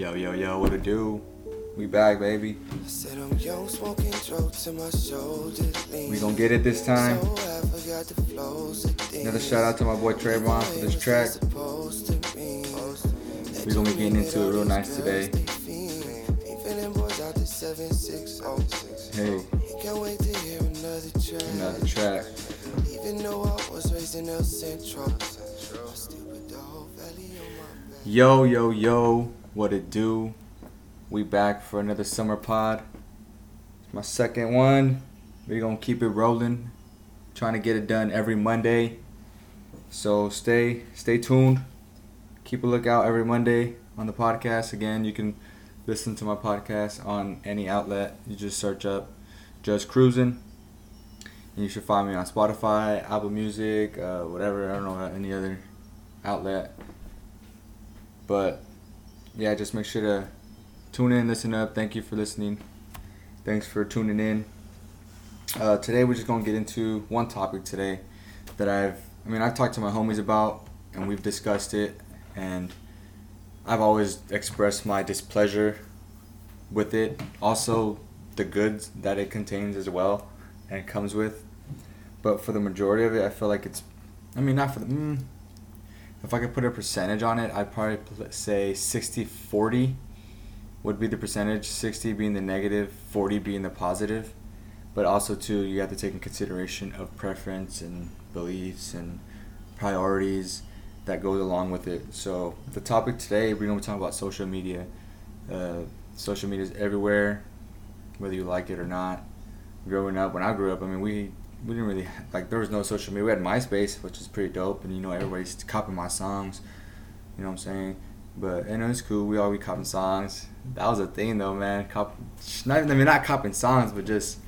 Yo, yo, yo, what it do? We back, baby. I said I'm young, smoking throat to my shoulders. We gonna get it this time. So I forgot the flows of things. Another shout out to my boy Trayvon for this track. Supposed to mean. We gonna be getting into it real nice today. Ain't feeling boys out the 760. Hey, Can't wait to hear another track. another track. Even though I was raised in El Centro. I still put the whole valley on my back. Yo, yo, yo, what it do? We back for another summer pod. It's my second one. We gonna keep it rolling. Trying to get it done every Monday. So stay stay tuned. Keep a lookout every Monday on the podcast. Again, you can listen to my podcast on any outlet. You just search up Just Cruising. And you should find me on Spotify, Apple Music, uh, whatever. I don't know any other outlet. But yeah, just make sure to tune in, listen up. Thank you for listening. Thanks for tuning in. Uh, today we're just gonna get into one topic today that I've, I mean, I've talked to my homies about, and we've discussed it, and I've always expressed my displeasure with it. Also, the goods that it contains as well, and comes with. But for the majority of it, I feel like it's, I mean, not for the. Mm, if I could put a percentage on it, I'd probably say 60 40 would be the percentage, 60 being the negative, 40 being the positive. But also, too, you have to take in consideration of preference and beliefs and priorities that goes along with it. So, the topic today, we're going to be talking about social media. Uh, social media is everywhere, whether you like it or not. Growing up, when I grew up, I mean, we we didn't really like there was no social media. We had MySpace, which is pretty dope, and you know everybody's copying my songs. You know what I'm saying? But you know it's cool. We all be copying songs. That was a thing though, man. Cop, not I mean not copying songs, but just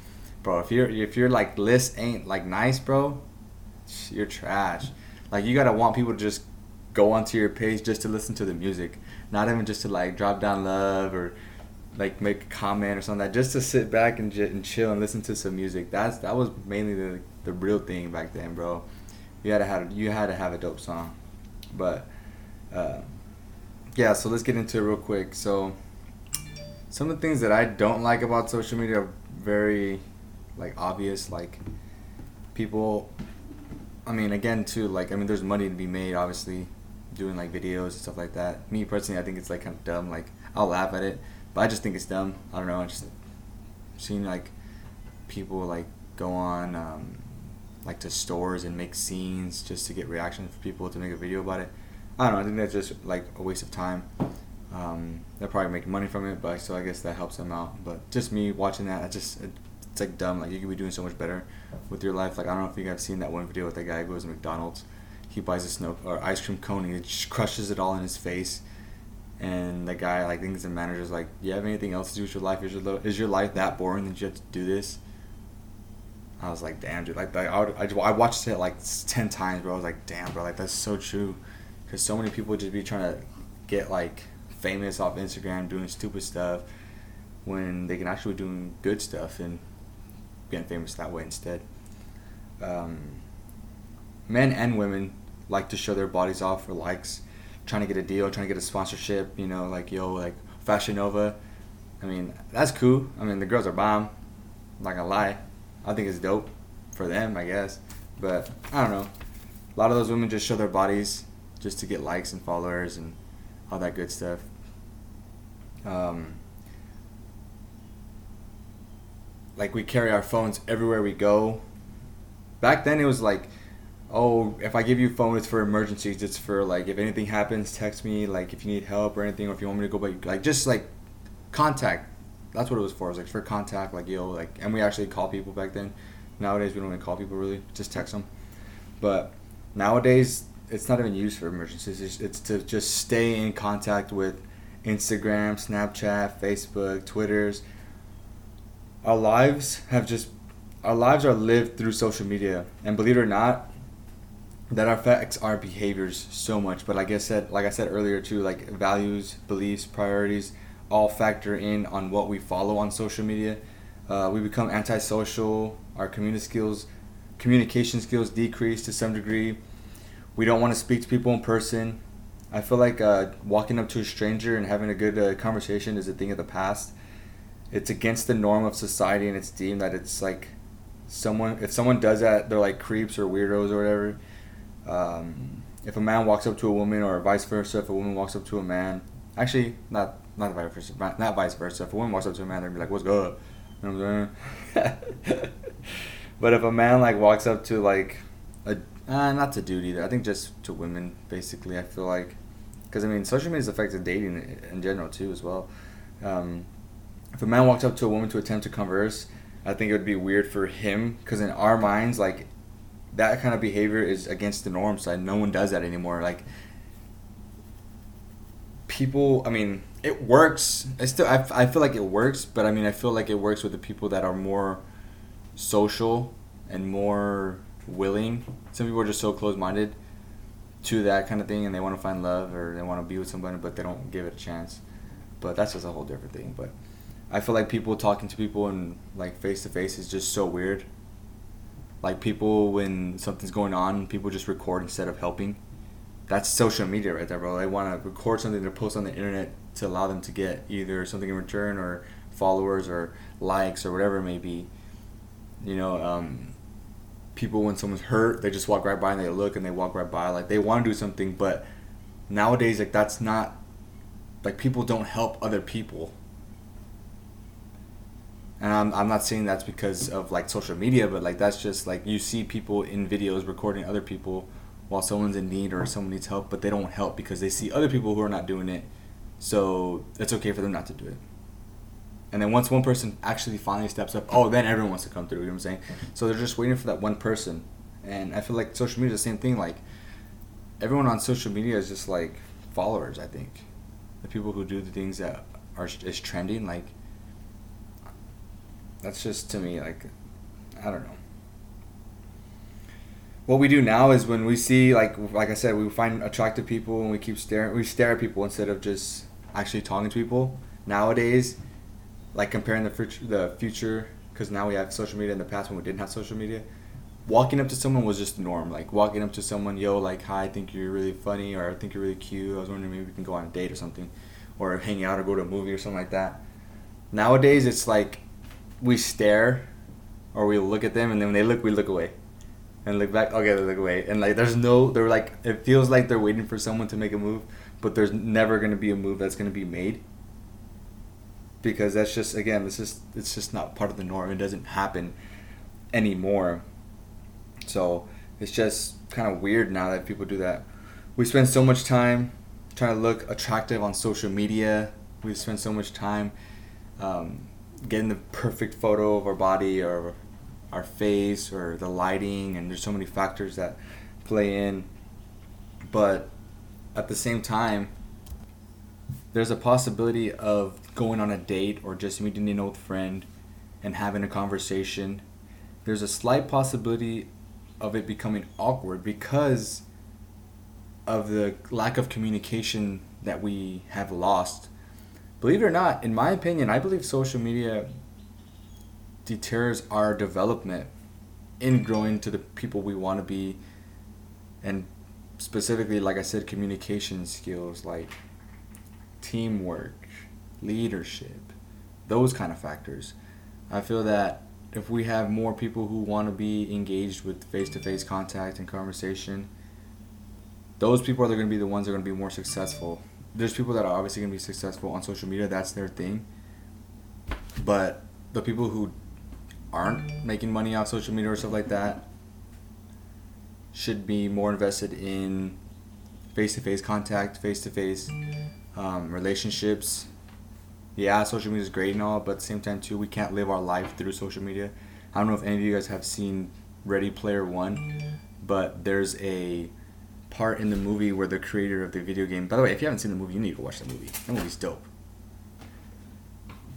bro. If your if your like list ain't like nice, bro, you're trash. Like you gotta want people to just go onto your page just to listen to the music, not even just to like drop down love or like make a comment or something like that just to sit back and, j- and chill and listen to some music. That's that was mainly the the real thing back then bro. You had to have you had to have a dope song. But uh, yeah so let's get into it real quick. So some of the things that i don't like about social media are very like obvious. Like people i mean again too like i mean there's money to be made obviously doing like videos and stuff like that. Me personally i think it's like kind of dumb. Like i'll laugh at it but I just think it's dumb. I don't know. I just seen like people like go on um, like to stores and make scenes just to get reaction for people to make a video about it. I don't know. I think that's just like a waste of time. Um, they're probably making money from it, but so I guess that helps them out. But just me watching that, I just it, it's like dumb. Like you could be doing so much better with your life. Like I don't know if you guys seen that one video with that guy who goes to McDonald's. He buys a snow or ice cream cone and he just crushes it all in his face and the guy like thinks the manager's like, "Do you have anything else to do with your life? Is your is your life that boring that you have to do this?" I was like, "Damn, dude!" Like, I, would, I, I watched it like ten times, bro. I was like, "Damn, bro! Like that's so true," because so many people just be trying to get like famous off Instagram doing stupid stuff when they can actually be doing good stuff and getting famous that way instead. Um, men and women like to show their bodies off for likes trying to get a deal, trying to get a sponsorship, you know, like yo, like Fashion Nova. I mean, that's cool. I mean, the girls are bomb. I'm not gonna lie. I think it's dope for them, I guess. But I don't know. A lot of those women just show their bodies just to get likes and followers and all that good stuff. Um, like we carry our phones everywhere we go. Back then, it was like oh, if I give you phone, it's for emergencies. It's for like if anything happens, text me. Like if you need help or anything, or if you want me to go, but like just like contact. That's what it was for. It was like for contact. Like yo, like and we actually call people back then. Nowadays we don't even call people really. Just text them. But nowadays it's not even used for emergencies. It's, it's to just stay in contact with Instagram, Snapchat, Facebook, Twitters. Our lives have just our lives are lived through social media, and believe it or not, that affects our behaviors so much. But like I said, like I said earlier too, like values, beliefs, priorities, all factor in on what we follow on social media. Uh, we become antisocial. Our community skills, communication skills decrease to some degree. We don't want to speak to people in person. I feel like uh, walking up to a stranger and having a good uh, conversation is a thing of the past. It's against the norm of society, and it's deemed that it's like someone if someone does that, they're like creeps or weirdos or whatever. Um, if a man walks up to a woman, or vice versa, if a woman walks up to a man, actually not not vice versa, not vice versa. If a woman walks up to a man, they're be like, "What's good?" You know what I'm saying? but if a man like walks up to like a uh, not to dude either. I think just to women basically. I feel like because I mean social media has affected dating in general too as well. Um, if a man walked up to a woman to attempt to converse, I think it would be weird for him because in our minds, like that kind of behavior is against the norm. So no one does that anymore. Like people, I mean, it works. I still, I, I feel like it works, but I mean, I feel like it works with the people that are more social and more willing. Some people are just so close minded to that kind of thing and they want to find love or they want to be with somebody but they don't give it a chance. But that's just a whole different thing. But I feel like people talking to people and like face to face is just so weird. Like people when something's going on, people just record instead of helping. That's social media right there, bro. They want to record something to post on the internet to allow them to get either something in return or followers or likes or whatever it may be. You know, um, people when someone's hurt, they just walk right by and they look and they walk right by. Like they want to do something, but nowadays, like that's not like people don't help other people. And I'm, I'm not saying that's because of like social media, but like that's just like you see people in videos recording other people while someone's in need or someone needs help, but they don't help because they see other people who are not doing it. So it's okay for them not to do it. And then once one person actually finally steps up, oh, then everyone wants to come through. You know what I'm saying? So they're just waiting for that one person. And I feel like social media is the same thing. Like everyone on social media is just like followers. I think the people who do the things that are is trending. Like that's just to me like I don't know. What we do now is when we see like like I said, we find attractive people and we keep staring. We stare at people instead of just actually talking to people. Nowadays like comparing the future, the future, because now we have social media. In the past, when we didn't have social media, walking up to someone was just the norm. Like walking up to someone, yo, like, hi, I think you're really funny, or I think you're really cute. I was wondering maybe we can go on a date or something, or hang out or go to a movie or something like that. Nowadays, it's like we stare, or we look at them, and then when they look, we look away, and look back. Okay, they look away, and like there's no, they're like it feels like they're waiting for someone to make a move, but there's never gonna be a move that's gonna be made because that's just again this is it's just not part of the norm. It doesn't happen anymore. So it's just kind of weird now that people do that. We spend so much time trying to look attractive on social media. We spend so much time um, getting the perfect photo of our body or our face or the lighting and there's so many factors that play in but at the same time there's a possibility of going on a date or just meeting an old friend and having a conversation. There's a slight possibility of it becoming awkward because of the lack of communication that we have lost. Believe it or not, in my opinion, I believe social media deters our development in growing to the people we want to be and specifically like I said communication skills like teamwork, leadership, those kind of factors. I feel that if we have more people who want to be engaged with face to face contact and conversation, those people are going to be the ones that are going to be more successful. There's people that are obviously going to be successful on social media, that's their thing. But the people who aren't making money off social media or stuff like that should be more invested in face to face contact, face to face um, relationships. Yeah, social media is great and all, but at the same time too, we can't live our life through social media. I don't know if any of you guys have seen Ready Player One, but there's a part in the movie where the creator of the video game. By the way, if you haven't seen the movie, you need to watch the movie. That movie's dope.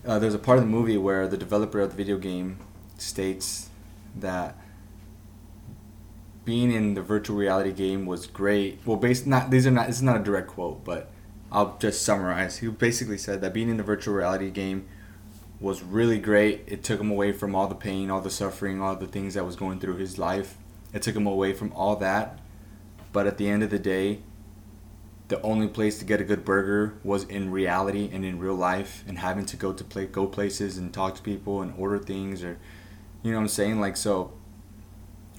Uh, there's a part of the movie where the developer of the video game states that being in the virtual reality game was great. Well, based not these are not this is not a direct quote, but I'll just summarize. He basically said that being in the virtual reality game was really great. It took him away from all the pain, all the suffering, all the things that was going through his life. It took him away from all that. But at the end of the day, the only place to get a good burger was in reality and in real life and having to go to play go places and talk to people and order things or you know what I'm saying? Like so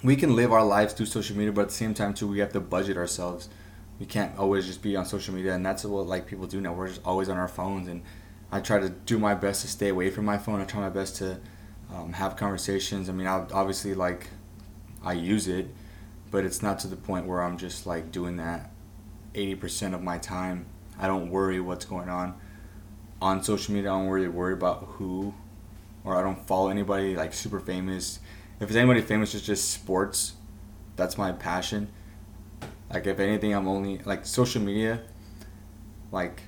we can live our lives through social media but at the same time too we have to budget ourselves. We can't always just be on social media and that's what like people do now. We're just always on our phones and I try to do my best to stay away from my phone. I try my best to um, have conversations. I mean I obviously like I use it but it's not to the point where I'm just like doing that 80% of my time. I don't worry what's going on on social media. I don't really worry about who, or I don't follow anybody like super famous. If it's anybody famous, it's just sports. That's my passion. Like if anything, I'm only like social media. Like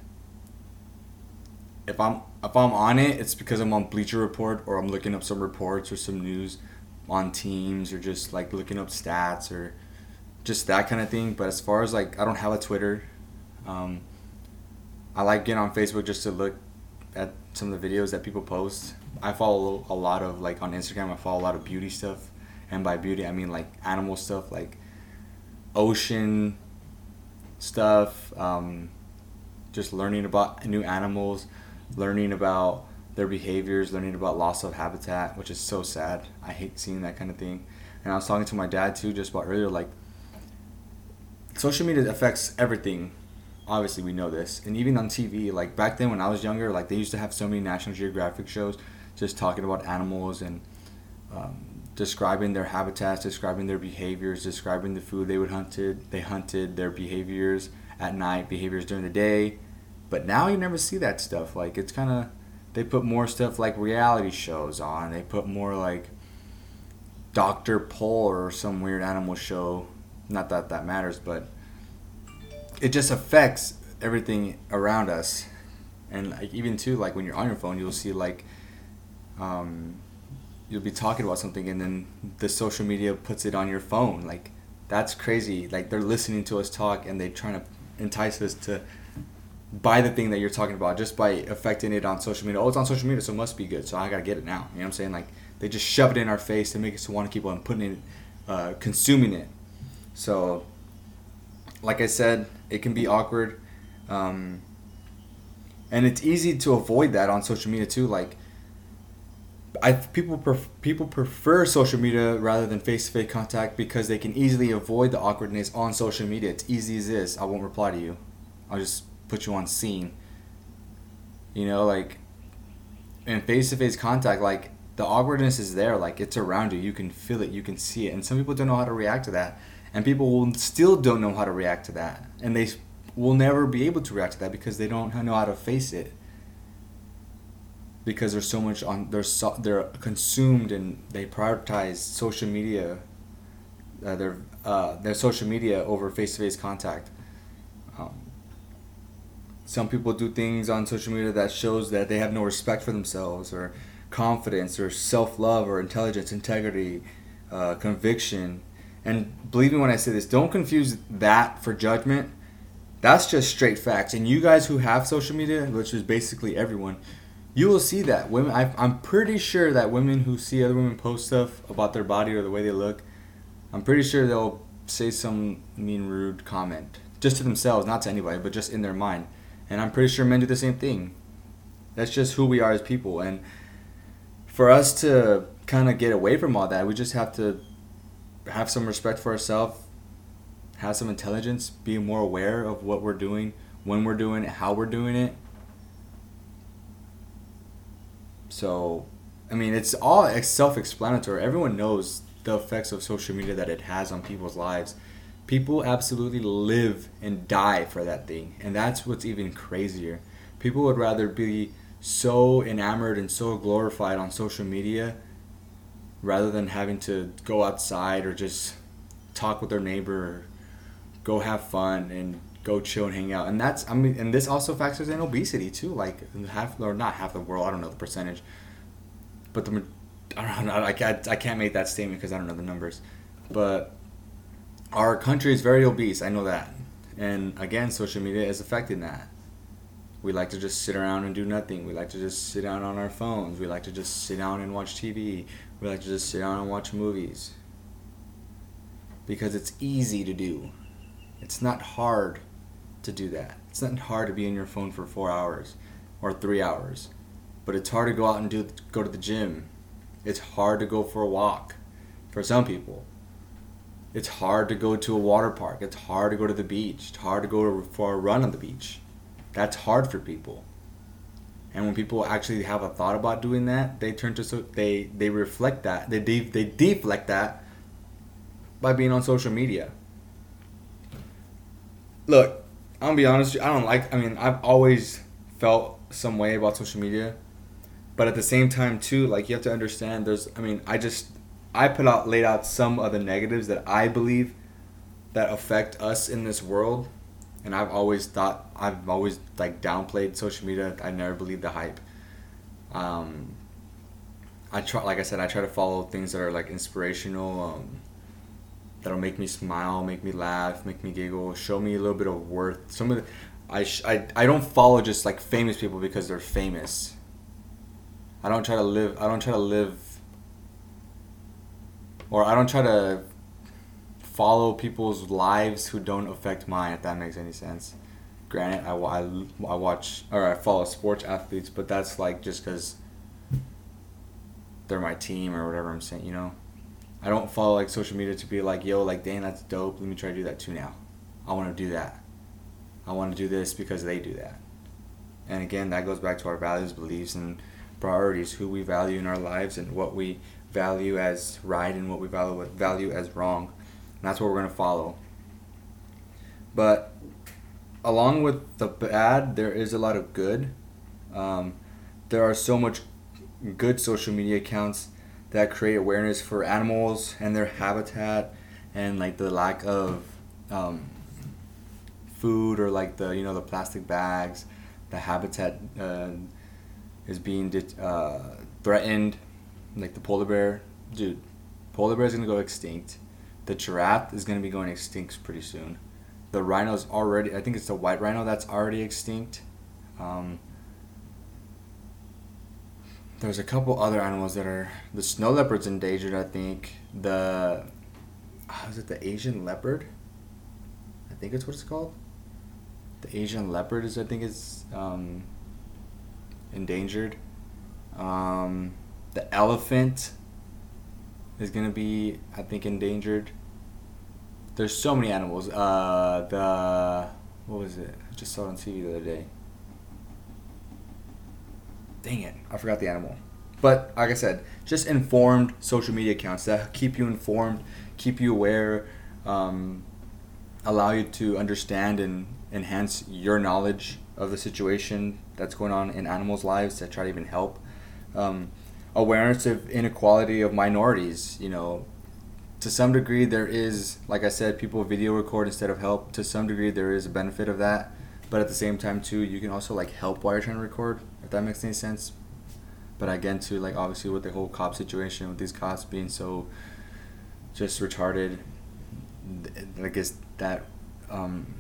if I'm if I'm on it, it's because I'm on Bleacher Report or I'm looking up some reports or some news on teams or just like looking up stats or just that kind of thing. But as far as like, I don't have a Twitter. Um, I like getting on Facebook just to look at some of the videos that people post. I follow a lot of like on Instagram. I follow a lot of beauty stuff, and by beauty I mean like animal stuff, like ocean stuff. Um, just learning about new animals, learning about their behaviors, learning about loss of habitat, which is so sad. I hate seeing that kind of thing. And I was talking to my dad too just about earlier, like social media affects everything. Obviously, we know this, and even on TV. Like back then, when I was younger, like they used to have so many National Geographic shows just talking about animals and um, describing their habitats, describing their behaviors, describing the food they would hunted. They hunted their behaviors at night, behaviors during the day. But now you never see that stuff. Like it's kind of they put more stuff like reality shows on. They put more like Dr. Pol or some weird animal show not that that matters, but it just affects everything around us. And like even too, like when you're on your phone, you'll see like um, you'll be talking about something, and then the social media puts it on your phone. Like that's crazy. Like they're listening to us talk, and they're trying to entice us to buy the thing that you're talking about just by affecting it on social media. Oh, it's on social media, so it must be good. So I gotta get it now. You know what I'm saying? Like they just shove it in our face to make us want to keep on putting it, uh, consuming it. So, like I said, it can be awkward. Um, and it's easy to avoid that on social media too. Like, I people pref- people prefer social media rather than face to face contact because they can easily avoid the awkwardness on social media. It's easy as this. I won't reply to you. I'll just put you on seen. You know, like in face to face contact, like the awkwardness is there. Like it's around you. You can feel it. You can see it. And some people don't know how to react to that and people will still don't know how to react to that and they will never be able to react to that because they don't know how to face it because there's so much on they're so, they're consumed and they prioritize social media uh, their uh, their social media over face-to-face contact um, some people do things on social media that shows that they have no respect for themselves or confidence or self-love or intelligence integrity uh, conviction and believe me when I say this, don't confuse that for judgment. That's just straight facts. And you guys who have social media, which is basically everyone, you will see that women. I, I'm pretty sure that women who see other women post stuff about their body or the way they look, I'm pretty sure they'll say some mean, rude comment just to themselves, not to anybody, but just in their mind. And I'm pretty sure men do the same thing. That's just who we are as people. And for us to kind of get away from all that, we just have to have some respect for ourselves, have some intelligence, be more aware of what we're doing, when we're doing it, how we're doing it. So, I mean, it's all self-explanatory. Everyone knows the effects of social media that it has on people's lives. People absolutely live and die for that thing, and that's what's even crazier. People would rather be so enamored and so glorified on social media rather than having to go outside or just talk with their neighbor or go have fun and go chill and hang out and that's i mean and this also factors in obesity too like half or not half the world i don't know the percentage but the i don't know i can't, I can't make that statement because i don't know the numbers but our country is very obese i know that and again social media is affecting that we like to just sit around and do nothing. We like to just sit down on our phones. We like to just sit down and watch TV. We like to just sit down and watch movies. Because it's easy to do. It's not hard to do that. It's not hard to be on your phone for four hours or three hours, but it's hard to go out and do go to the gym. It's hard to go for a walk for some people. It's hard to go to a water park. It's hard to go to the beach. It's hard to go for a run on the beach. That's hard for people. And when people actually have a thought about doing that, they turn to so they they reflect that they de- they deflect that by being on social media. Look, I'm gonna be honest. I don't like. I mean, I've always felt some way about social media, but at the same time too, like you have to understand. There's. I mean, I just I put out laid out some of the negatives that I believe that affect us in this world, and I've always thought I've always like downplayed social media. I never believed the hype. Um, I try, like I said, I try to follow things that are like inspirational. Um, that'll make me smile, make me laugh, make me giggle, show me a little bit of worth. Some of the, I, sh- I, I don't follow just like famous people because they're famous. I don't try to live. I don't try to live. Or I don't try to follow people's lives who don't affect mine. If that makes any sense. Granted, I, I, I watch or I follow sports athletes, but that's like just because they're my team or whatever I'm saying. You know. I don't follow like social media to be like, yo, like, dang, that's dope. Let me try to do that too now. I want to do that. I want to do this because they do that. And again, that goes back to our values, beliefs, and priorities, who we value in our lives, and what we value as right and what we value value as wrong. And that's what we're gonna follow. But along with the bad, there is a lot of good. Um, there are so much good social media accounts that create awareness for animals and their habitat and like the lack of um, food or like the you know the plastic bags the habitat uh, is being uh, threatened like the polar bear dude polar bear is to go extinct the giraffe is to be going extinct pretty soon the rhino's already i think it's the white rhino that's already extinct um, there's a couple other animals that are the snow leopard's endangered. I think the how is it the Asian leopard? I think it's what it's called. The Asian leopard is I think is um, endangered. Um, the elephant is gonna be I think endangered. There's so many animals. Uh, the what was it? I just saw it on TV the other day. Dang it, I forgot the animal. But like I said, just informed social media accounts that keep you informed, keep you aware, um, allow you to understand and enhance your knowledge of the situation that's going on in animals' lives that try to even help. Um, awareness of inequality of minorities, you know, to some degree there is, like I said, people video record instead of help. To some degree there is a benefit of that, but at the same time too, you can also like help while you're trying to record if that makes any sense. But again, too, like obviously with the whole cop situation, with these cops being so just retarded, I guess that um,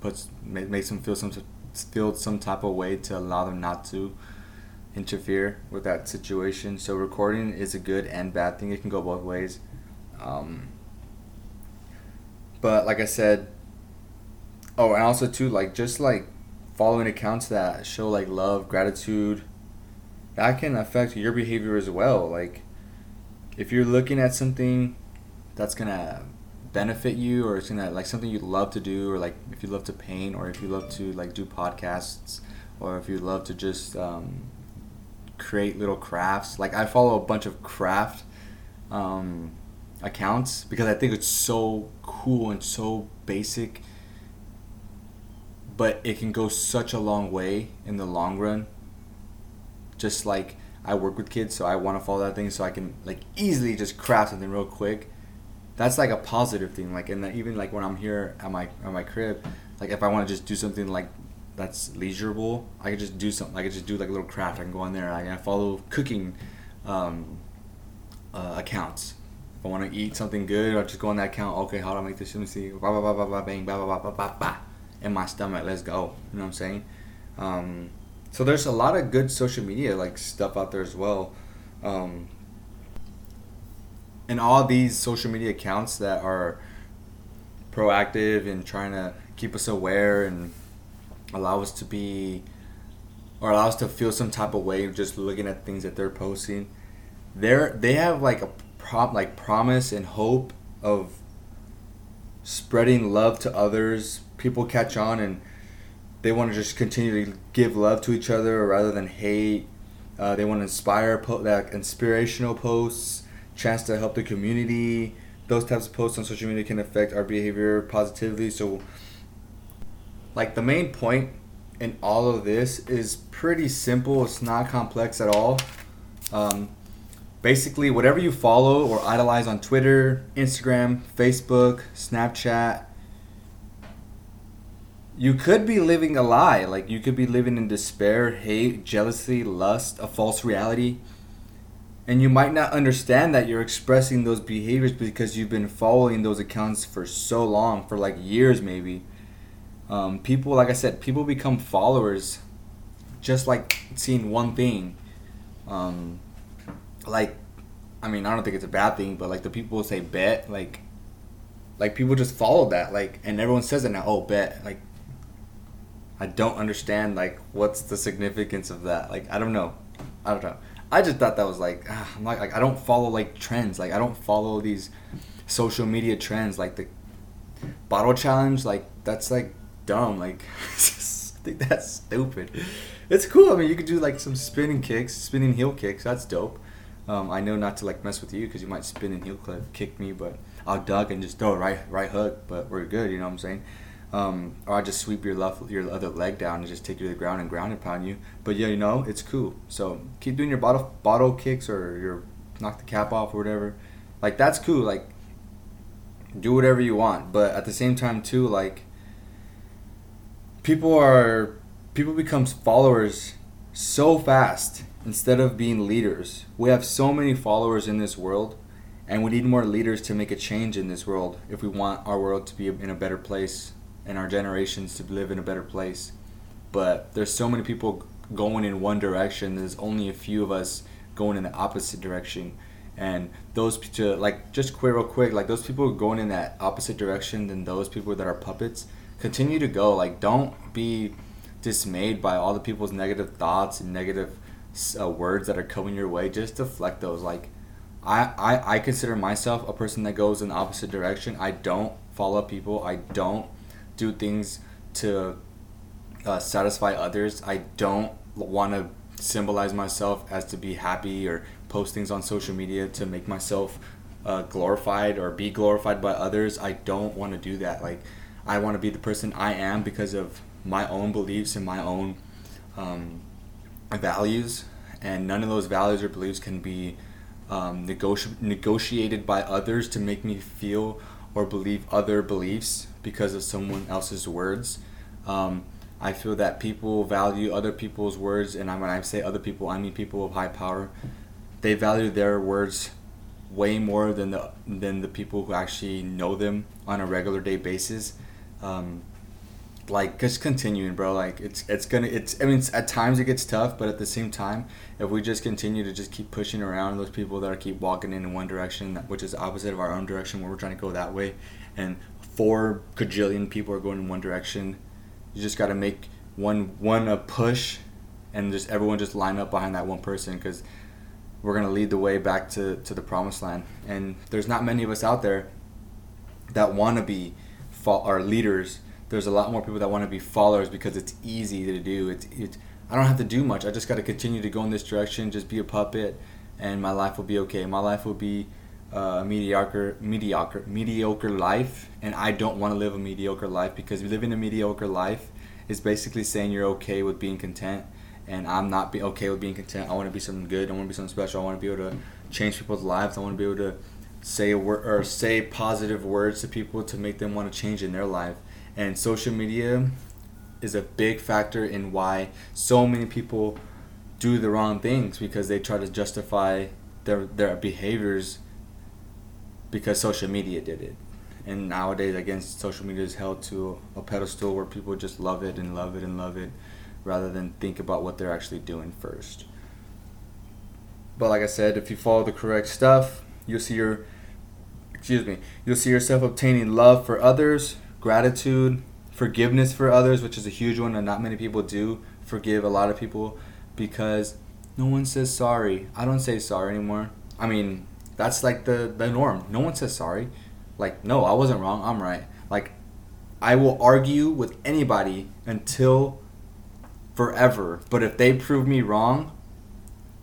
puts makes them feel some feel some type of way to allow them not to interfere with that situation. So recording is a good and bad thing. It can go both ways. Um, but like I said, oh, and also too, like just like following accounts that show like love, gratitude, that can affect your behavior as well. Like if you're looking at something that's gonna benefit you or it's gonna like something you love to do or like if you love to paint or if you love to like do podcasts or if you love to just um, create little crafts like i follow a bunch of craft um, accounts because i think it's so cool and so basic but it can go such a long way in the long run. Just like I work with kids, so I want to follow that thing, so I can like easily just craft something real quick. That's like a positive thing. Like, and even like when I'm here at my at my crib, like if I want to just do something like that's leisurable, I can just do something. I can just do like a little craft. I can go on there. I can follow cooking um, uh, accounts. If I want to eat something good, I'll just go on that account. Okay, how do I make this? Let me see. Blah blah blah blah blah bang. Blah blah blah blah blah in my stomach. Let's go. You know what I'm saying? Um, so there's a lot of good social media like stuff out there as well. Um, and all these social media accounts that are proactive and trying to keep us aware and allow us to be or allow us to feel some type of way just looking at things that they're posting. They're they have like a prop like promise and hope of spreading love to others. People catch on and they want to just continue to give love to each other rather than hate. Uh, they want to inspire po- that inspirational posts, chance to help the community. Those types of posts on social media can affect our behavior positively. So, like the main point in all of this is pretty simple. It's not complex at all. Um, basically, whatever you follow or idolize on Twitter, Instagram, Facebook, Snapchat, you could be living a lie. Like you could be living in despair, hate, jealousy, lust, a false reality. And you might not understand that you're expressing those behaviors because you've been following those accounts for so long, for like years maybe. Um, people, like I said, people become followers just like seeing one thing. Um, like, I mean, I don't think it's a bad thing, but like the people say bet, like, like people just follow that, like, and everyone says it now. Oh, bet, like, I don't understand like what's the significance of that. Like, I don't know, I don't know. I just thought that was like, ah, I'm like, like I don't follow like trends. Like, I don't follow these social media trends. Like the bottle challenge, like that's like dumb. Like, I think that's stupid. It's cool. I mean, you could do like some spinning kicks, spinning heel kicks. That's dope. Um, I know not to like mess with you because you might spin and heel kick me, but I'll duck and just throw a right right hook. But we're good. You know what I'm saying? Um, or I just sweep your left your other leg down and just take you to the ground and ground and pound you. But yeah, you know it's cool. So keep doing your bottle bottle kicks or your knock the cap off or whatever. Like that's cool. Like do whatever you want. But at the same time too, like people are people become followers so fast instead of being leaders. We have so many followers in this world, and we need more leaders to make a change in this world if we want our world to be in a better place and our generations to live in a better place. But there's so many people going in one direction. There's only a few of us going in the opposite direction. And those to like just quick real quick, like those people going in that opposite direction than those people that are puppets continue to go. Like, don't be dismayed by all the people's negative thoughts and negative uh, words that are coming your way. Just deflect those. Like, I, I, I consider myself a person that goes in the opposite direction. I don't follow people. I don't do things to uh, satisfy others. I don't want to symbolize myself as to be happy or post things on social media to make myself uh, glorified or be glorified by others. I don't want to do that. Like, I want to be the person I am because of my own beliefs and my own um, values, and none of those values or beliefs can be um, negoti- negotiated by others to make me feel or believe other beliefs because of someone else's words. Um, I feel that people value other people's words, and when I say other people, I mean people of high power. They value their words way more than the than the people who actually know them on a regular day basis um, like just continuing, bro. Like it's it's gonna it's I mean it's, at times it gets tough, but at the same time, if we just continue to just keep pushing around those people that are keep walking in one direction, which is opposite of our own direction, where we're trying to go that way, and four gajillion people are going in one direction, you just got to make one one a push, and just everyone just line up behind that one person because we're gonna lead the way back to to the promised land. And there's not many of us out there that want to be are leaders. There's a lot more people that want to be followers because it's easy to do. It's, it's I don't have to do much. I just got to continue to go in this direction, just be a puppet, and my life will be okay. My life will be uh, a mediocre, mediocre, mediocre life, and I don't want to live a mediocre life because living a mediocre life is basically saying you're okay with being content, and I'm not be okay with being content. I want to be something good. I want to be something special. I want to be able to change people's lives. I want to be able to say a word or say positive words to people to make them want to change in their life. And social media is a big factor in why so many people do the wrong things because they try to justify their their behaviors because social media did it. And nowadays, again, social media is held to a pedestal where people just love it and love it and love it rather than think about what they're actually doing first. But like I said, if you follow the correct stuff, you'll see your excuse me, you'll see yourself obtaining love for others, gratitude, forgiveness for others, which is a huge one, and not many people do forgive a lot of people because no one says sorry. I don't say sorry anymore. I mean, that's like the, the norm. No one says sorry. Like, no, I wasn't wrong. I'm right. Like, I will argue with anybody until forever. But if they prove me wrong,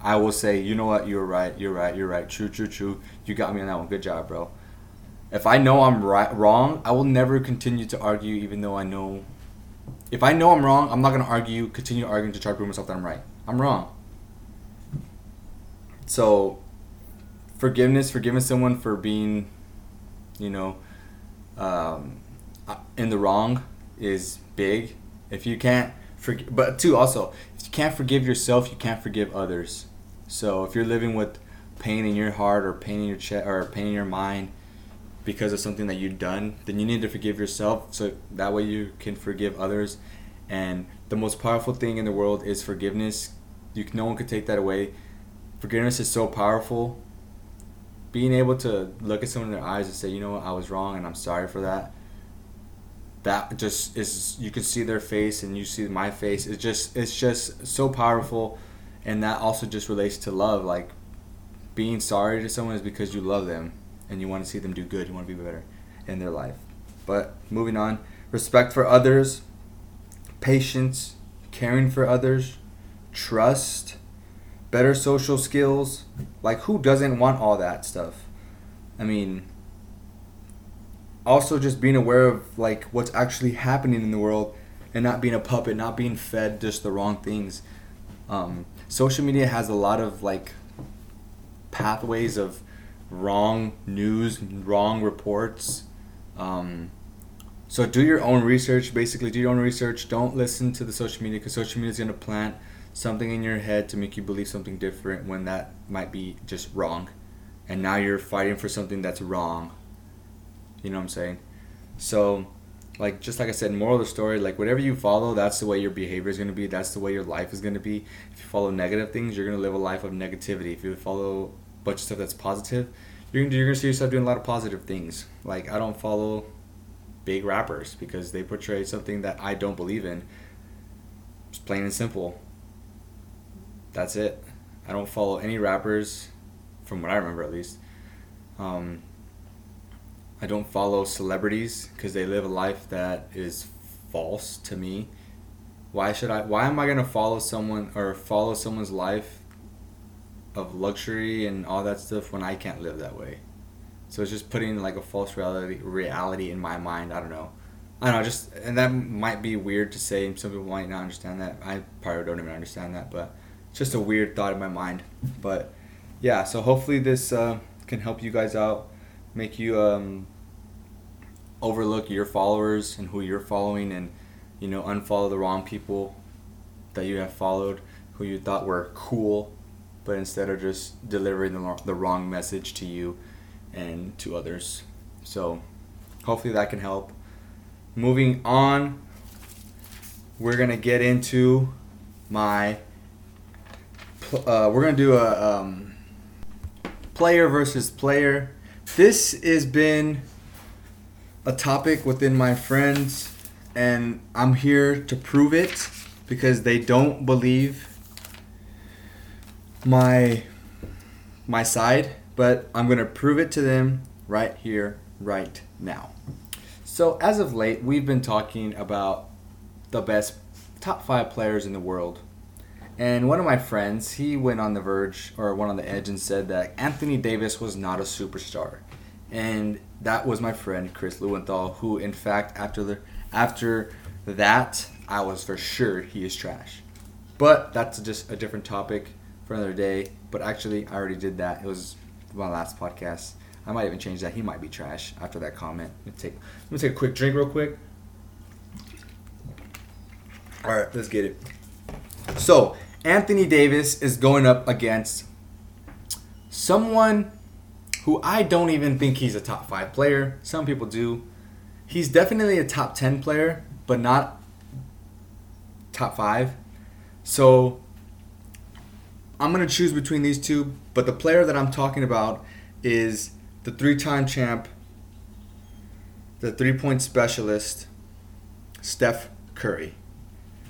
I will say, you know what, you're right, you're right, you're right. True, true, true. You got me on that one. Good job, bro. If I know I'm right, wrong, I will never continue to argue, even though I know. If I know I'm wrong, I'm not gonna argue, continue arguing to try to prove myself that I'm right. I'm wrong. So, forgiveness, forgiving someone for being, you know, um, in the wrong is big. If you can't forgive, but too also, if you can't forgive yourself, you can't forgive others. So if you're living with pain in your heart or pain in your chest or pain in your mind because of something that you've done, then you need to forgive yourself so that way you can forgive others. And the most powerful thing in the world is forgiveness. You no one could take that away. Forgiveness is so powerful. Being able to look at someone in their eyes and say, you know what, I was wrong and I'm sorry for that. That just is you can see their face and you see my face. It's just it's just so powerful and that also just relates to love like being sorry to someone is because you love them and you want to see them do good you want to be better in their life. But moving on respect for others patience caring for others trust better social skills. Like who doesn't want all that stuff? I mean also just being aware of like what's actually happening in the world and not being a puppet not being fed just the wrong things. Um, social media has a lot of like pathways of wrong news, wrong reports. Um, so do your own research. Basically, do your own research. Don't listen to the social media because social media is going to plant something in your head to make you believe something different when that might be just wrong. And now you're fighting for something that's wrong. You know what I'm saying? So like just like I said, moral of the story, like whatever you follow, that's the way your behavior is going to be. That's the way your life is going to be. If you follow negative things, you're going to live a life of negativity. If you follow bunch of stuff that's positive, you're to, you're to see yourself doing a lot of positive things. Like I don't follow big rappers because they portray something that I don't believe in. It's plain and simple. That's it. I don't follow any rappers, from what I remember at least. Um, I don't follow celebrities because they live a life that is false to me. Why should I? Why am I gonna follow someone or follow someone's life of luxury and all that stuff when I can't live that way? So it's just putting like a false reality reality in my mind. I don't know. I don't know. Just and that might be weird to say. Some people might not understand that. I probably don't even understand that, but it's just a weird thought in my mind. But yeah, so hopefully this uh, can help you guys out make you um, overlook your followers and who you're following and you know unfollow the wrong people that you have followed who you thought were cool but instead are just delivering the, the wrong message to you and to others. So hopefully that can help. Moving on we're gonna get into my uh, we're gonna do a um, player versus player. This has been a topic within my friends, and I'm here to prove it because they don't believe my my side, but I'm gonna prove it to them right here, right now. So as of late, we've been talking about the best top five players in the world. And one of my friends, he went on the verge or went on the edge and said that Anthony Davis was not a superstar. And that was my friend Chris Lewenthal, who in fact after the after that I was for sure he is trash. But that's just a different topic for another day. But actually I already did that. It was my last podcast. I might even change that. He might be trash after that comment. Let me take let me take a quick drink real quick. Alright, let's get it. So Anthony Davis is going up against someone who I don't even think he's a top five player. Some people do. He's definitely a top 10 player, but not top five. So I'm going to choose between these two, but the player that I'm talking about is the three-time champ, the three-point specialist, Steph Curry.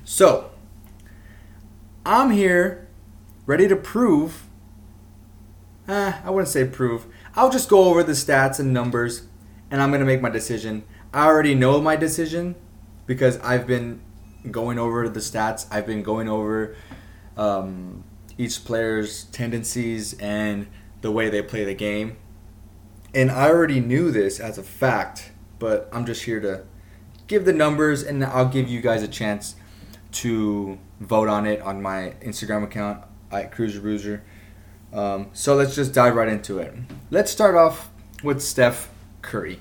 So, I'm here ready to prove. Eh, I wouldn't say prove. I'll just go over the stats and numbers, and I'm gonna make my decision. I already know my decision because I've been going over the stats. I've been going over um, each player's tendencies and the way they play the game. And I already knew this as a fact, but I'm just here to give the numbers and I'll give you guys a chance to vote on it on my Instagram account at Cruiser Bruiser. Um, so let's just dive right into it. Let's start off with Steph Curry.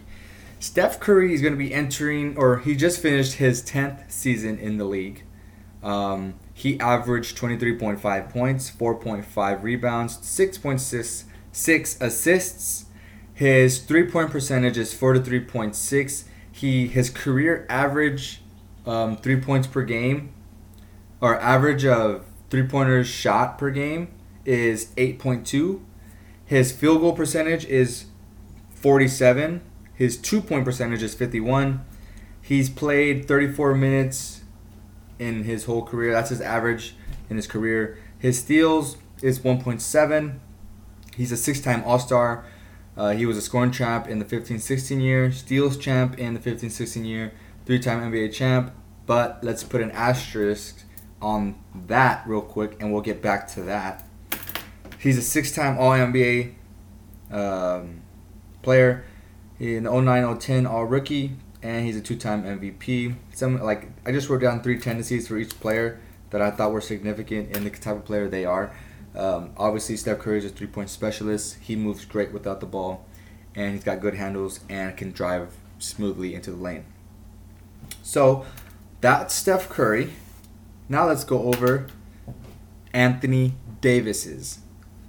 Steph Curry is going to be entering, or he just finished his 10th season in the league. Um, he averaged 23.5 points, 4.5 rebounds, 6.6 six assists. His three point percentage is 43.6. He his career average um, three points per game, or average of three pointers shot per game is 8.2. His field goal percentage is 47. His two point percentage is 51. He's played 34 minutes in his whole career. That's his average in his career. His steals is 1.7. He's a six time All Star. Uh, he was a scoring champ in the 15 16 year, steals champ in the 15 16 year, three time NBA champ. But let's put an asterisk on that real quick and we'll get back to that. He's a six time All NBA um, player. In 09 010 All Rookie, and he's a two time MVP. Some like I just wrote down three tendencies for each player that I thought were significant in the type of player they are. Um, obviously, Steph Curry is a three point specialist. He moves great without the ball, and he's got good handles and can drive smoothly into the lane. So that's Steph Curry. Now let's go over Anthony Davis's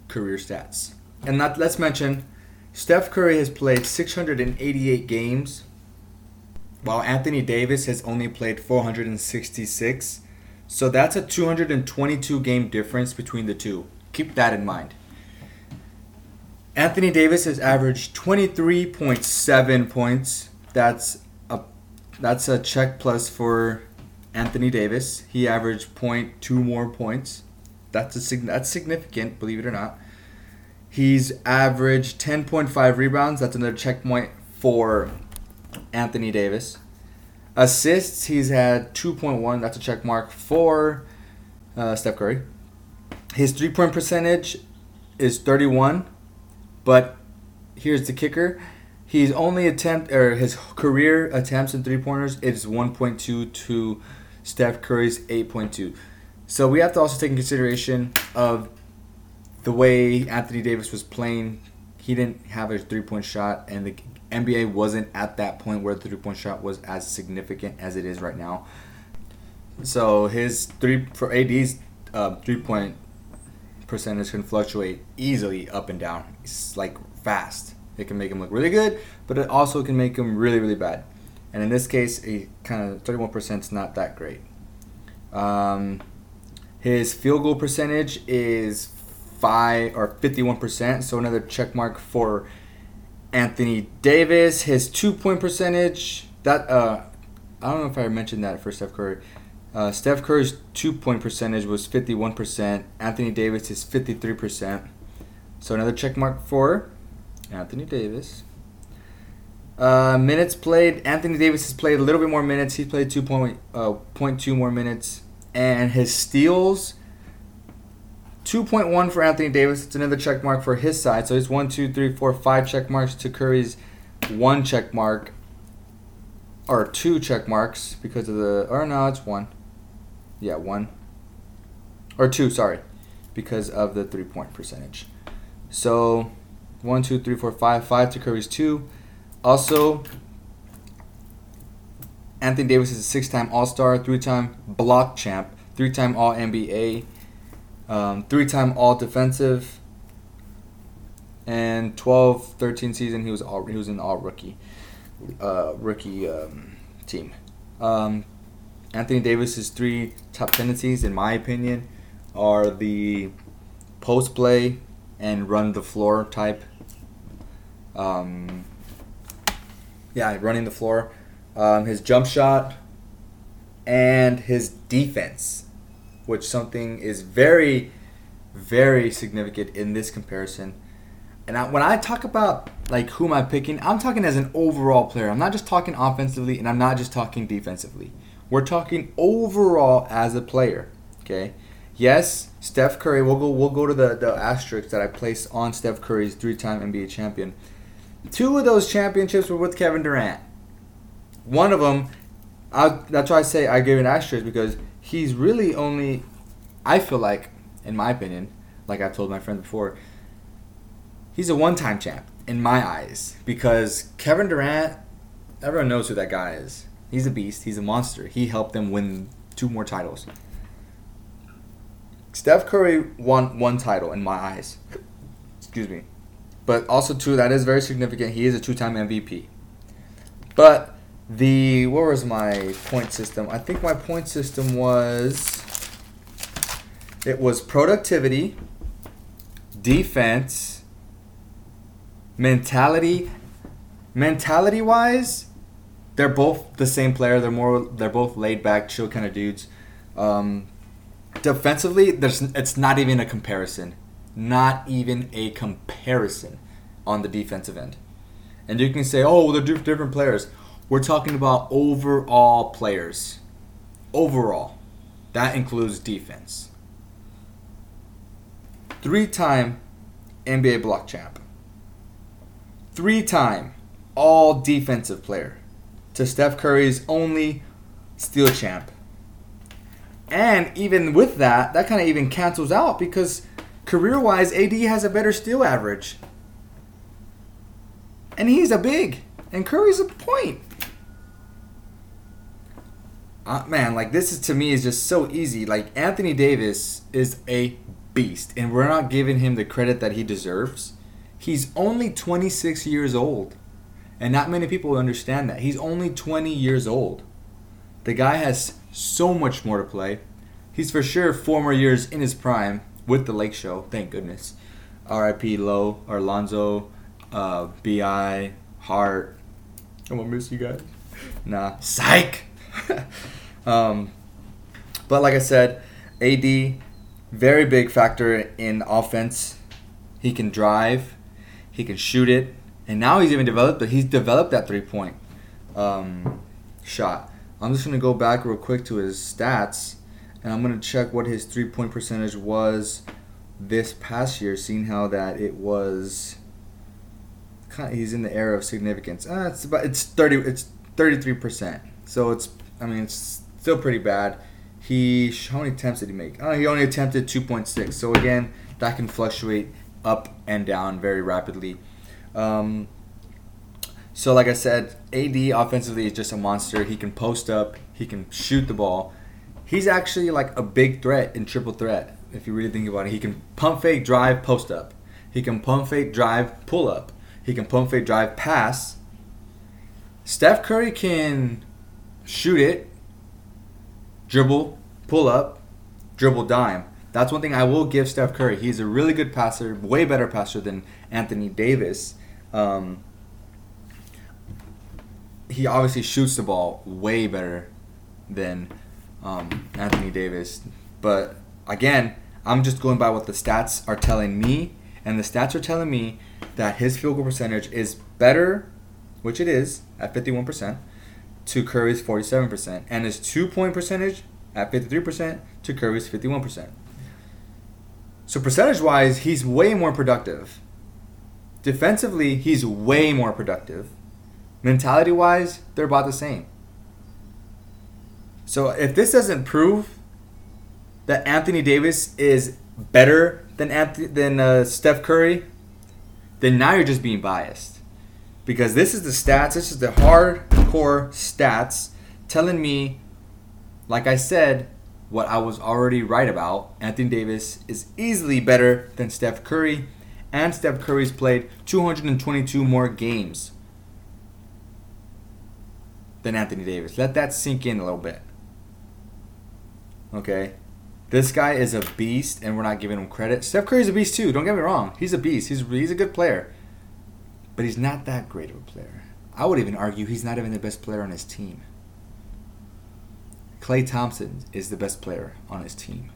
career stats. And not, let's mention Steph Curry has played 688 games, while Anthony Davis has only played 466. So that's a 222 game difference between the two. Keep that in mind. Anthony Davis has averaged 23.7 points. That's a that's a check plus for Anthony Davis. He averaged 0.2 more points. That's a that's significant, believe it or not. He's averaged 10.5 rebounds. That's another check point for Anthony Davis. Assists, he's had 2.1. That's a check mark for uh, Steph Curry. His three point percentage is 31, but here's the kicker. He's only attempt or his career attempts in three pointers is 1.2 to Steph Curry's 8.2. So we have to also take in consideration of the way Anthony Davis was playing. He didn't have a three point shot, and the NBA wasn't at that point where the three point shot was as significant as it is right now. So his three for AD's uh, three point percentage can fluctuate easily up and down. It's like fast. It can make him look really good, but it also can make him really really bad. And in this case, a kind of 31% is not that great. Um, his field goal percentage is five or 51%, so another check mark for Anthony Davis. His two point percentage that uh, I don't know if I mentioned that for Steph Curry. Uh, Steph Curry's two point percentage was 51%. Anthony Davis is 53%. So another check mark for Anthony Davis. Uh, minutes played. Anthony Davis has played a little bit more minutes. He's played 2.2 uh, more minutes. And his steals 2.1 for Anthony Davis. It's another check mark for his side. So it's one, two, three, four, five check marks to Curry's one check mark. Or two check marks because of the. Or no, it's one. Yeah, one. Or two, sorry. Because of the three point percentage. So one, two, three, four, five. Five to Curry's two. Also, Anthony Davis is a six time All Star, three time block champ, three time All NBA um, three-time All-Defensive, and 12-13 season he was all he was in All Rookie, uh, rookie um, team. Um, Anthony Davis's three top tendencies, in my opinion, are the post play and run the floor type Um, yeah, running the floor. Um, his jump shot and his defense, which something is very, very significant in this comparison. And I, when I talk about like who am I picking, I'm talking as an overall player. I'm not just talking offensively, and I'm not just talking defensively. We're talking overall as a player. Okay. Yes, Steph Curry. We'll go. We'll go to the the asterisk that I placed on Steph Curry's three-time NBA champion. Two of those championships were with Kevin Durant. One of them, I, that's why I say I give an asterisk because he's really only, I feel like, in my opinion, like I've told my friend before, he's a one-time champ in my eyes because Kevin Durant, everyone knows who that guy is. He's a beast. He's a monster. He helped them win two more titles. Steph Curry won one title in my eyes. Excuse me. But also too, that is very significant. He is a two-time MVP. But the what was my point system? I think my point system was it was productivity, defense, mentality. Mentality wise, they're both the same player. They're more they're both laid back, chill kind of dudes. Um, defensively, there's it's not even a comparison not even a comparison on the defensive end. And you can say, oh, they're different players. We're talking about overall players. Overall. That includes defense. Three time NBA block champ. Three time all defensive player. To Steph Curry's only steal champ. And even with that, that kind of even cancels out because Career wise, AD has a better steal average. And he's a big. And Curry's a point. Uh, man, like this is to me is just so easy. Like Anthony Davis is a beast, and we're not giving him the credit that he deserves. He's only 26 years old, and not many people understand that. He's only 20 years old. The guy has so much more to play. He's for sure four more years in his prime, with the Lake Show. Thank goodness. R.I.P. Low, Alonzo, uh, Bi, Hart. I'm gonna miss you guys. Nah, psych. um, but like I said, AD, very big factor in offense. He can drive, he can shoot it, and now he's even developed. But he's developed that three point um, shot. I'm just gonna go back real quick to his stats and I'm gonna check what his three point percentage was this past year, seeing how that it was. Kind of, he's in the era of significance. Uh, it's about it's thirty. It's thirty three percent. So it's I mean it's still pretty bad. He how many attempts did he make? Oh, he only attempted two point six. So again, that can fluctuate up and down very rapidly. Um, so like I said, AD offensively is just a monster. He can post up. He can shoot the ball he's actually like a big threat in triple threat. If you really think about it, he can pump fake, drive, post up. He can pump fake, drive, pull up. He can pump fake, drive, pass. Steph Curry can shoot it, dribble, pull up, dribble, dime. That's one thing I will give Steph Curry. He's a really good passer, way better passer than Anthony Davis. Um, he obviously shoots the ball way better than um, Anthony Davis. But again, I'm just going by what the stats are telling me, and the stats are telling me that his field goal percentage is better, which it is at 51%, to Curry's 47%, and his two point percentage at 53% to Curry's 51%. So percentage wise, he's way more productive. Defensively, he's way more productive. Mentality wise, they're about the same. So if this doesn't prove that Anthony Davis is better than Anthony, than uh, Steph Curry, then now you're just being biased. Because this is the stats, this is the hardcore stats telling me, like I said, what I was already right about. Anthony Davis is easily better than Steph Curry, and Steph Curry's played 222 more games than Anthony Davis. Let that sink in a little bit. Okay. This guy is a beast, and we're not giving him credit. Steph Curry's a beast too. Don't get me wrong. He's a beast. He's he's a good player. but he's not that great of a player. I would even argue he's not even the best player on his team. Klay Thompson is the best player on his team.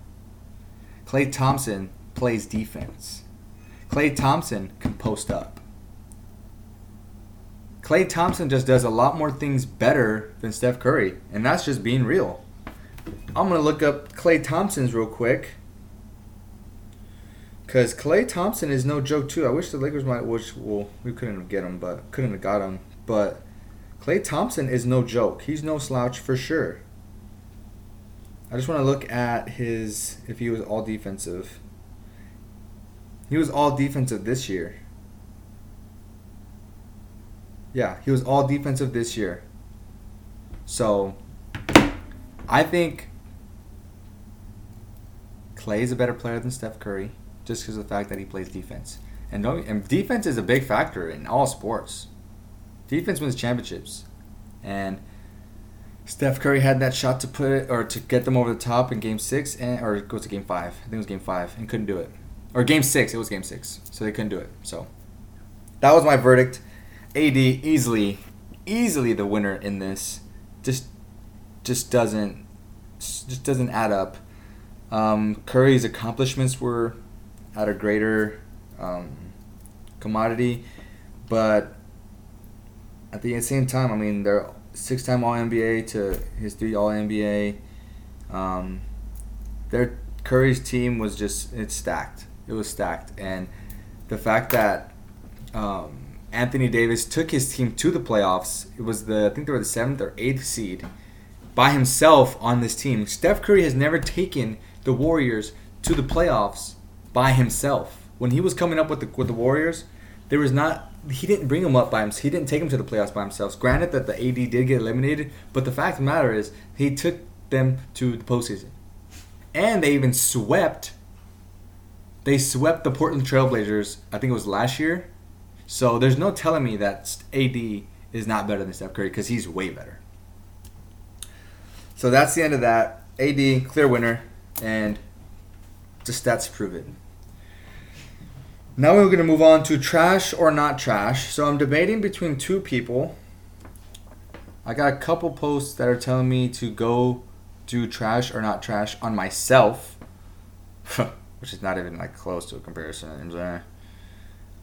Klay Thompson plays defense. Klay Thompson can post up. Klay Thompson just does a lot more things better than Steph Curry, and that's just being real. I'm gonna look up Klay Thompson's real quick. Cause Klay Thompson is no joke too. I wish the Lakers might wish well we couldn't get him, but couldn't have got him. But Klay Thompson is no joke. He's no slouch for sure. I just want to look at his if he was all defensive. He was all defensive this year. Yeah, he was all defensive this year. So I think Klay is a better player than Steph Curry just because of the fact that he plays defense. And, and defense is a big factor in all sports. Defense wins championships. And Steph Curry had that shot to put it or to get them over the top in game six and or go to game five. I think it was game five and couldn't do it. Or game six, it was game six. So they couldn't do it. So that was my verdict. AD easily easily the winner in this. Just just doesn't just doesn't add up. Um, Curry's accomplishments were at a greater um, commodity, but at the same time, I mean, they're six-time All NBA to his three All NBA. Um, their Curry's team was just it's stacked. It was stacked, and the fact that um, Anthony Davis took his team to the playoffs. It was the I think they were the seventh or eighth seed by himself on this team. Steph Curry has never taken the Warriors to the playoffs by himself. When he was coming up with the with the Warriors, there was not he didn't bring them up by himself. He didn't take them to the playoffs by himself. Granted that the AD did get eliminated, but the fact of the matter is he took them to the postseason, and they even swept. They swept the Portland Trailblazers. I think it was last year. So there's no telling me that AD is not better than Steph Curry because he's way better. So that's the end of that. AD clear winner, and the stats prove it. Now we're going to move on to trash or not trash. So I'm debating between two people. I got a couple posts that are telling me to go do trash or not trash on myself, which is not even like close to a comparison.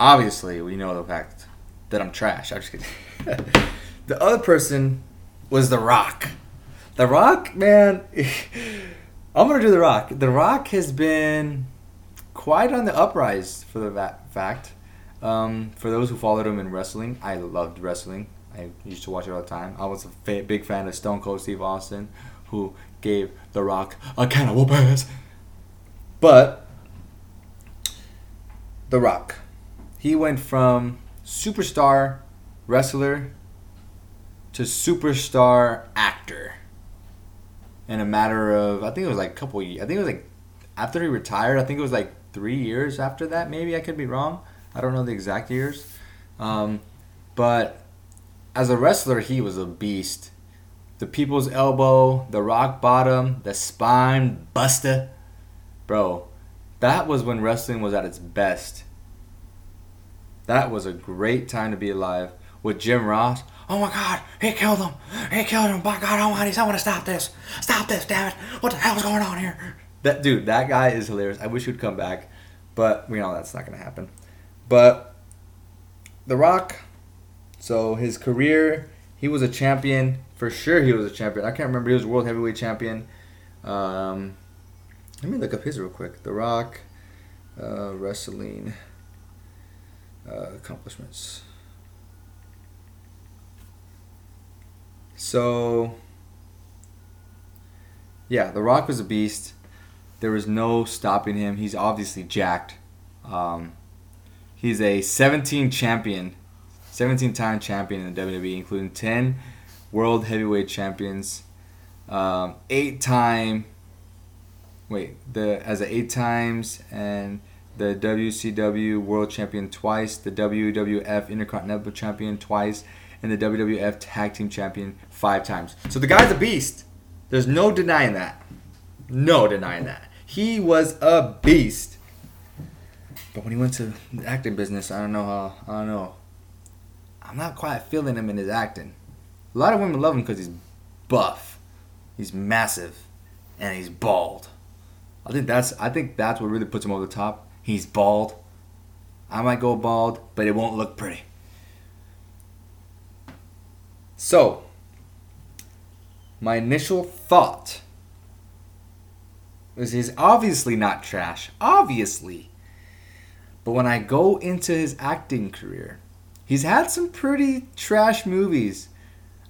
Obviously, we know the fact that I'm trash. I'm just kidding. the other person was The Rock. The Rock, man, I'm gonna do The Rock. The Rock has been quite on the uprise for the fact. Um, for those who followed him in wrestling, I loved wrestling. I used to watch it all the time. I was a fa- big fan of Stone Cold Steve Austin, who gave The Rock a can of whoopers. But The Rock, he went from superstar wrestler to superstar actor in a matter of I think it was like a couple. Years, I think it was like after he retired. I think it was like three years after that. Maybe I could be wrong. I don't know the exact years. Um, but as a wrestler, he was a beast. The people's elbow, the rock bottom, the spine buster. Bro, that was when wrestling was at its best. That was a great time to be alive. With Jim Ross, oh my god, he killed him. He killed him. By God almighty, someone to stop this. Stop this, damn it. What the hell's going on here? That dude, that guy is hilarious. I wish he'd come back, but we know that's not gonna happen. But The Rock, so his career, he was a champion for sure. He was a champion. I can't remember. He was world heavyweight champion. Um, let me look up his real quick. The Rock, uh, wrestling uh, accomplishments. So, yeah, The Rock was a beast. There was no stopping him. He's obviously jacked. Um, he's a 17 champion, 17 time champion in the WWE, including 10 world heavyweight champions, um, eight time. Wait, the as a eight times and the WCW World Champion twice, the WWF Intercontinental Champion twice, and the WWF Tag Team Champion five times. So the guy's a beast. There's no denying that. No denying that. He was a beast. But when he went to the acting business, I don't know how. I don't know. I'm not quite feeling him in his acting. A lot of women love him because he's buff, he's massive, and he's bald. I think that's I think that's what really puts him over the top. He's bald. I might go bald, but it won't look pretty. So, my initial thought is he's obviously not trash. Obviously. But when I go into his acting career, he's had some pretty trash movies.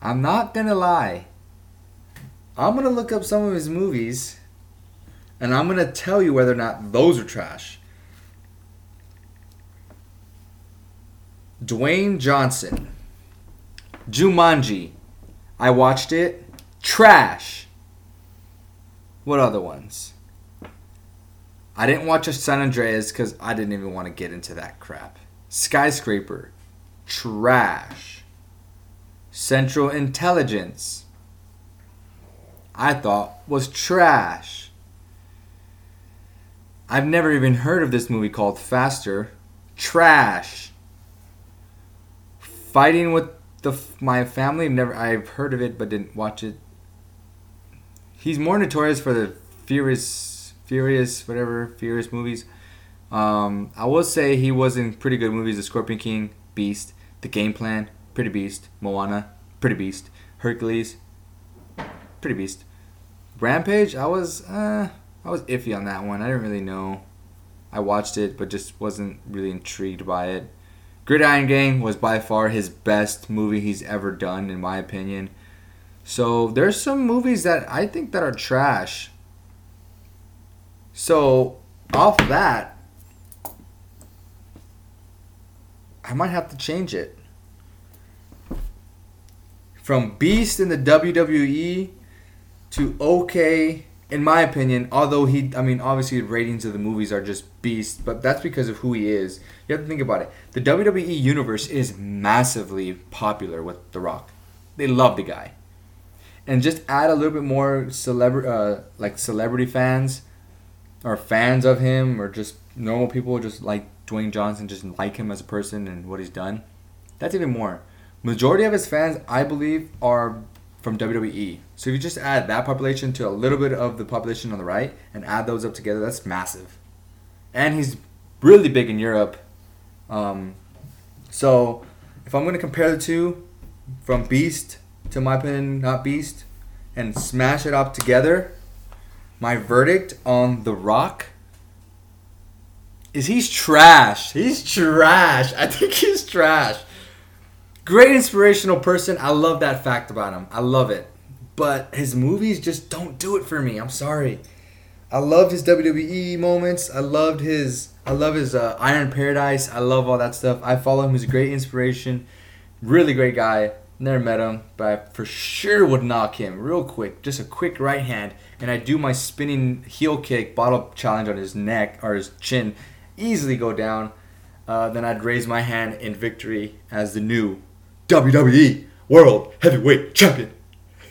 I'm not gonna lie. I'm gonna look up some of his movies and I'm gonna tell you whether or not those are trash. Dwayne Johnson. Jumanji. I watched it. Trash. What other ones? I didn't watch a San Andreas because I didn't even want to get into that crap. Skyscraper. Trash. Central Intelligence. I thought was trash. I've never even heard of this movie called Faster. Trash. Fighting with the my family. Never. I've heard of it, but didn't watch it. He's more notorious for the Furious, Furious, whatever Furious movies. Um, I will say he was in pretty good movies: The Scorpion King, Beast, The Game Plan, Pretty Beast, Moana, Pretty Beast, Hercules, Pretty Beast, Rampage. I was uh, I was iffy on that one. I didn't really know. I watched it, but just wasn't really intrigued by it. Gridiron Gang was by far his best movie he's ever done, in my opinion. So there's some movies that I think that are trash. So off that, I might have to change it. From Beast in the WWE to okay, in my opinion, although he, I mean, obviously the ratings of the movies are just beast, but that's because of who he is. You have to think about it. The WWE universe is massively popular with The Rock. They love the guy, and just add a little bit more celebrity, uh, like celebrity fans, or fans of him, or just normal people just like Dwayne Johnson, just like him as a person and what he's done. That's even more. Majority of his fans, I believe, are from WWE. So if you just add that population to a little bit of the population on the right and add those up together, that's massive. And he's really big in Europe. Um, so if I'm going to compare the two, from Beast to my opinion, not Beast, and smash it up together, my verdict on The Rock is he's trash. He's trash. I think he's trash. Great inspirational person. I love that fact about him. I love it. But his movies just don't do it for me. I'm sorry. I love his WWE moments. I loved his I love his uh, Iron Paradise. I love all that stuff. I follow him. He's a great inspiration. Really great guy. Never met him, but I for sure would knock him real quick. Just a quick right hand, and I do my spinning heel kick bottle challenge on his neck or his chin. Easily go down. Uh, then I'd raise my hand in victory as the new WWE World Heavyweight Champion.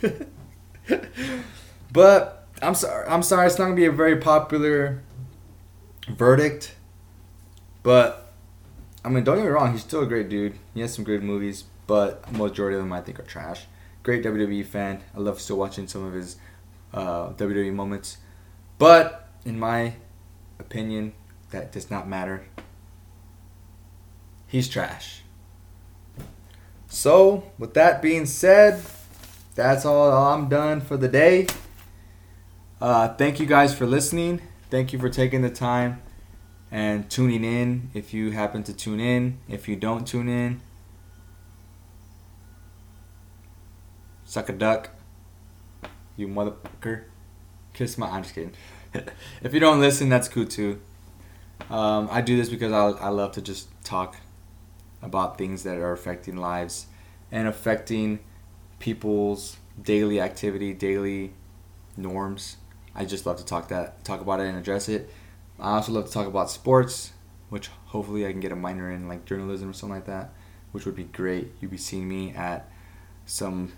but I'm sorry. I'm sorry. It's not gonna be a very popular verdict. But I mean, don't get me wrong. He's still a great dude. He has some great movies, but majority of them I think are trash. Great WWE fan. I love still watching some of his uh, WWE moments. But in my opinion, that does not matter. He's trash. So, with that being said, that's all I'm done for the day. Uh, thank you guys for listening. Thank you for taking the time and tuning in. If you happen to tune in, if you don't tune in, suck a duck, you motherfucker. Kiss my. I'm just kidding. if you don't listen, that's cool too. Um, I do this because I, I love to just talk about things that are affecting lives and affecting people's daily activity, daily norms. I just love to talk that talk about it and address it. I also love to talk about sports, which hopefully I can get a minor in like journalism or something like that, which would be great. You'd be seeing me at some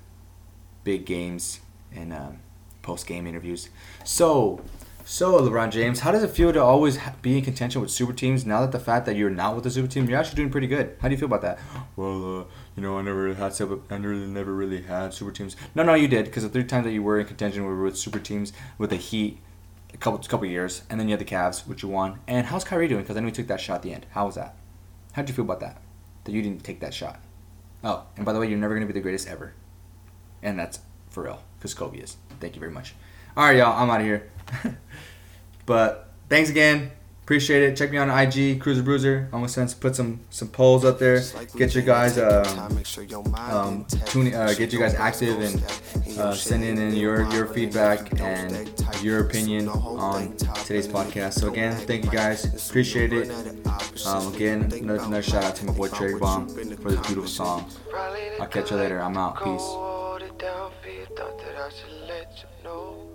big games and um, post game interviews. So, So, LeBron James, how does it feel to always be in contention with super teams now that the fact that you're not with the super team, you're actually doing pretty good? How do you feel about that? Well, uh, you know, I never really had super, I never, never really had super teams. No, no, you did because the three times that you were in contention were with super teams with the Heat, a couple couple years, and then you had the Cavs, which you won. And how's Kyrie doing? Because I know he took that shot at the end. How was that? How would you feel about that? That you didn't take that shot. Oh, and by the way, you're never gonna be the greatest ever, and that's for real because Kobe is. Thank you very much. All right, y'all, I'm out of here. but thanks again. Appreciate it. Check me on IG, Cruiser Bruiser. I'm gonna put some some polls up there. Get your guys um, um uh, get you guys active and uh, sending in your your feedback and your opinion on today's podcast. So again, thank you guys. Appreciate it. Um, again, another, another shout out to my boy Cherry Bomb for this beautiful song. I'll catch you later. I'm out. Peace down feet, thought that I should let you know.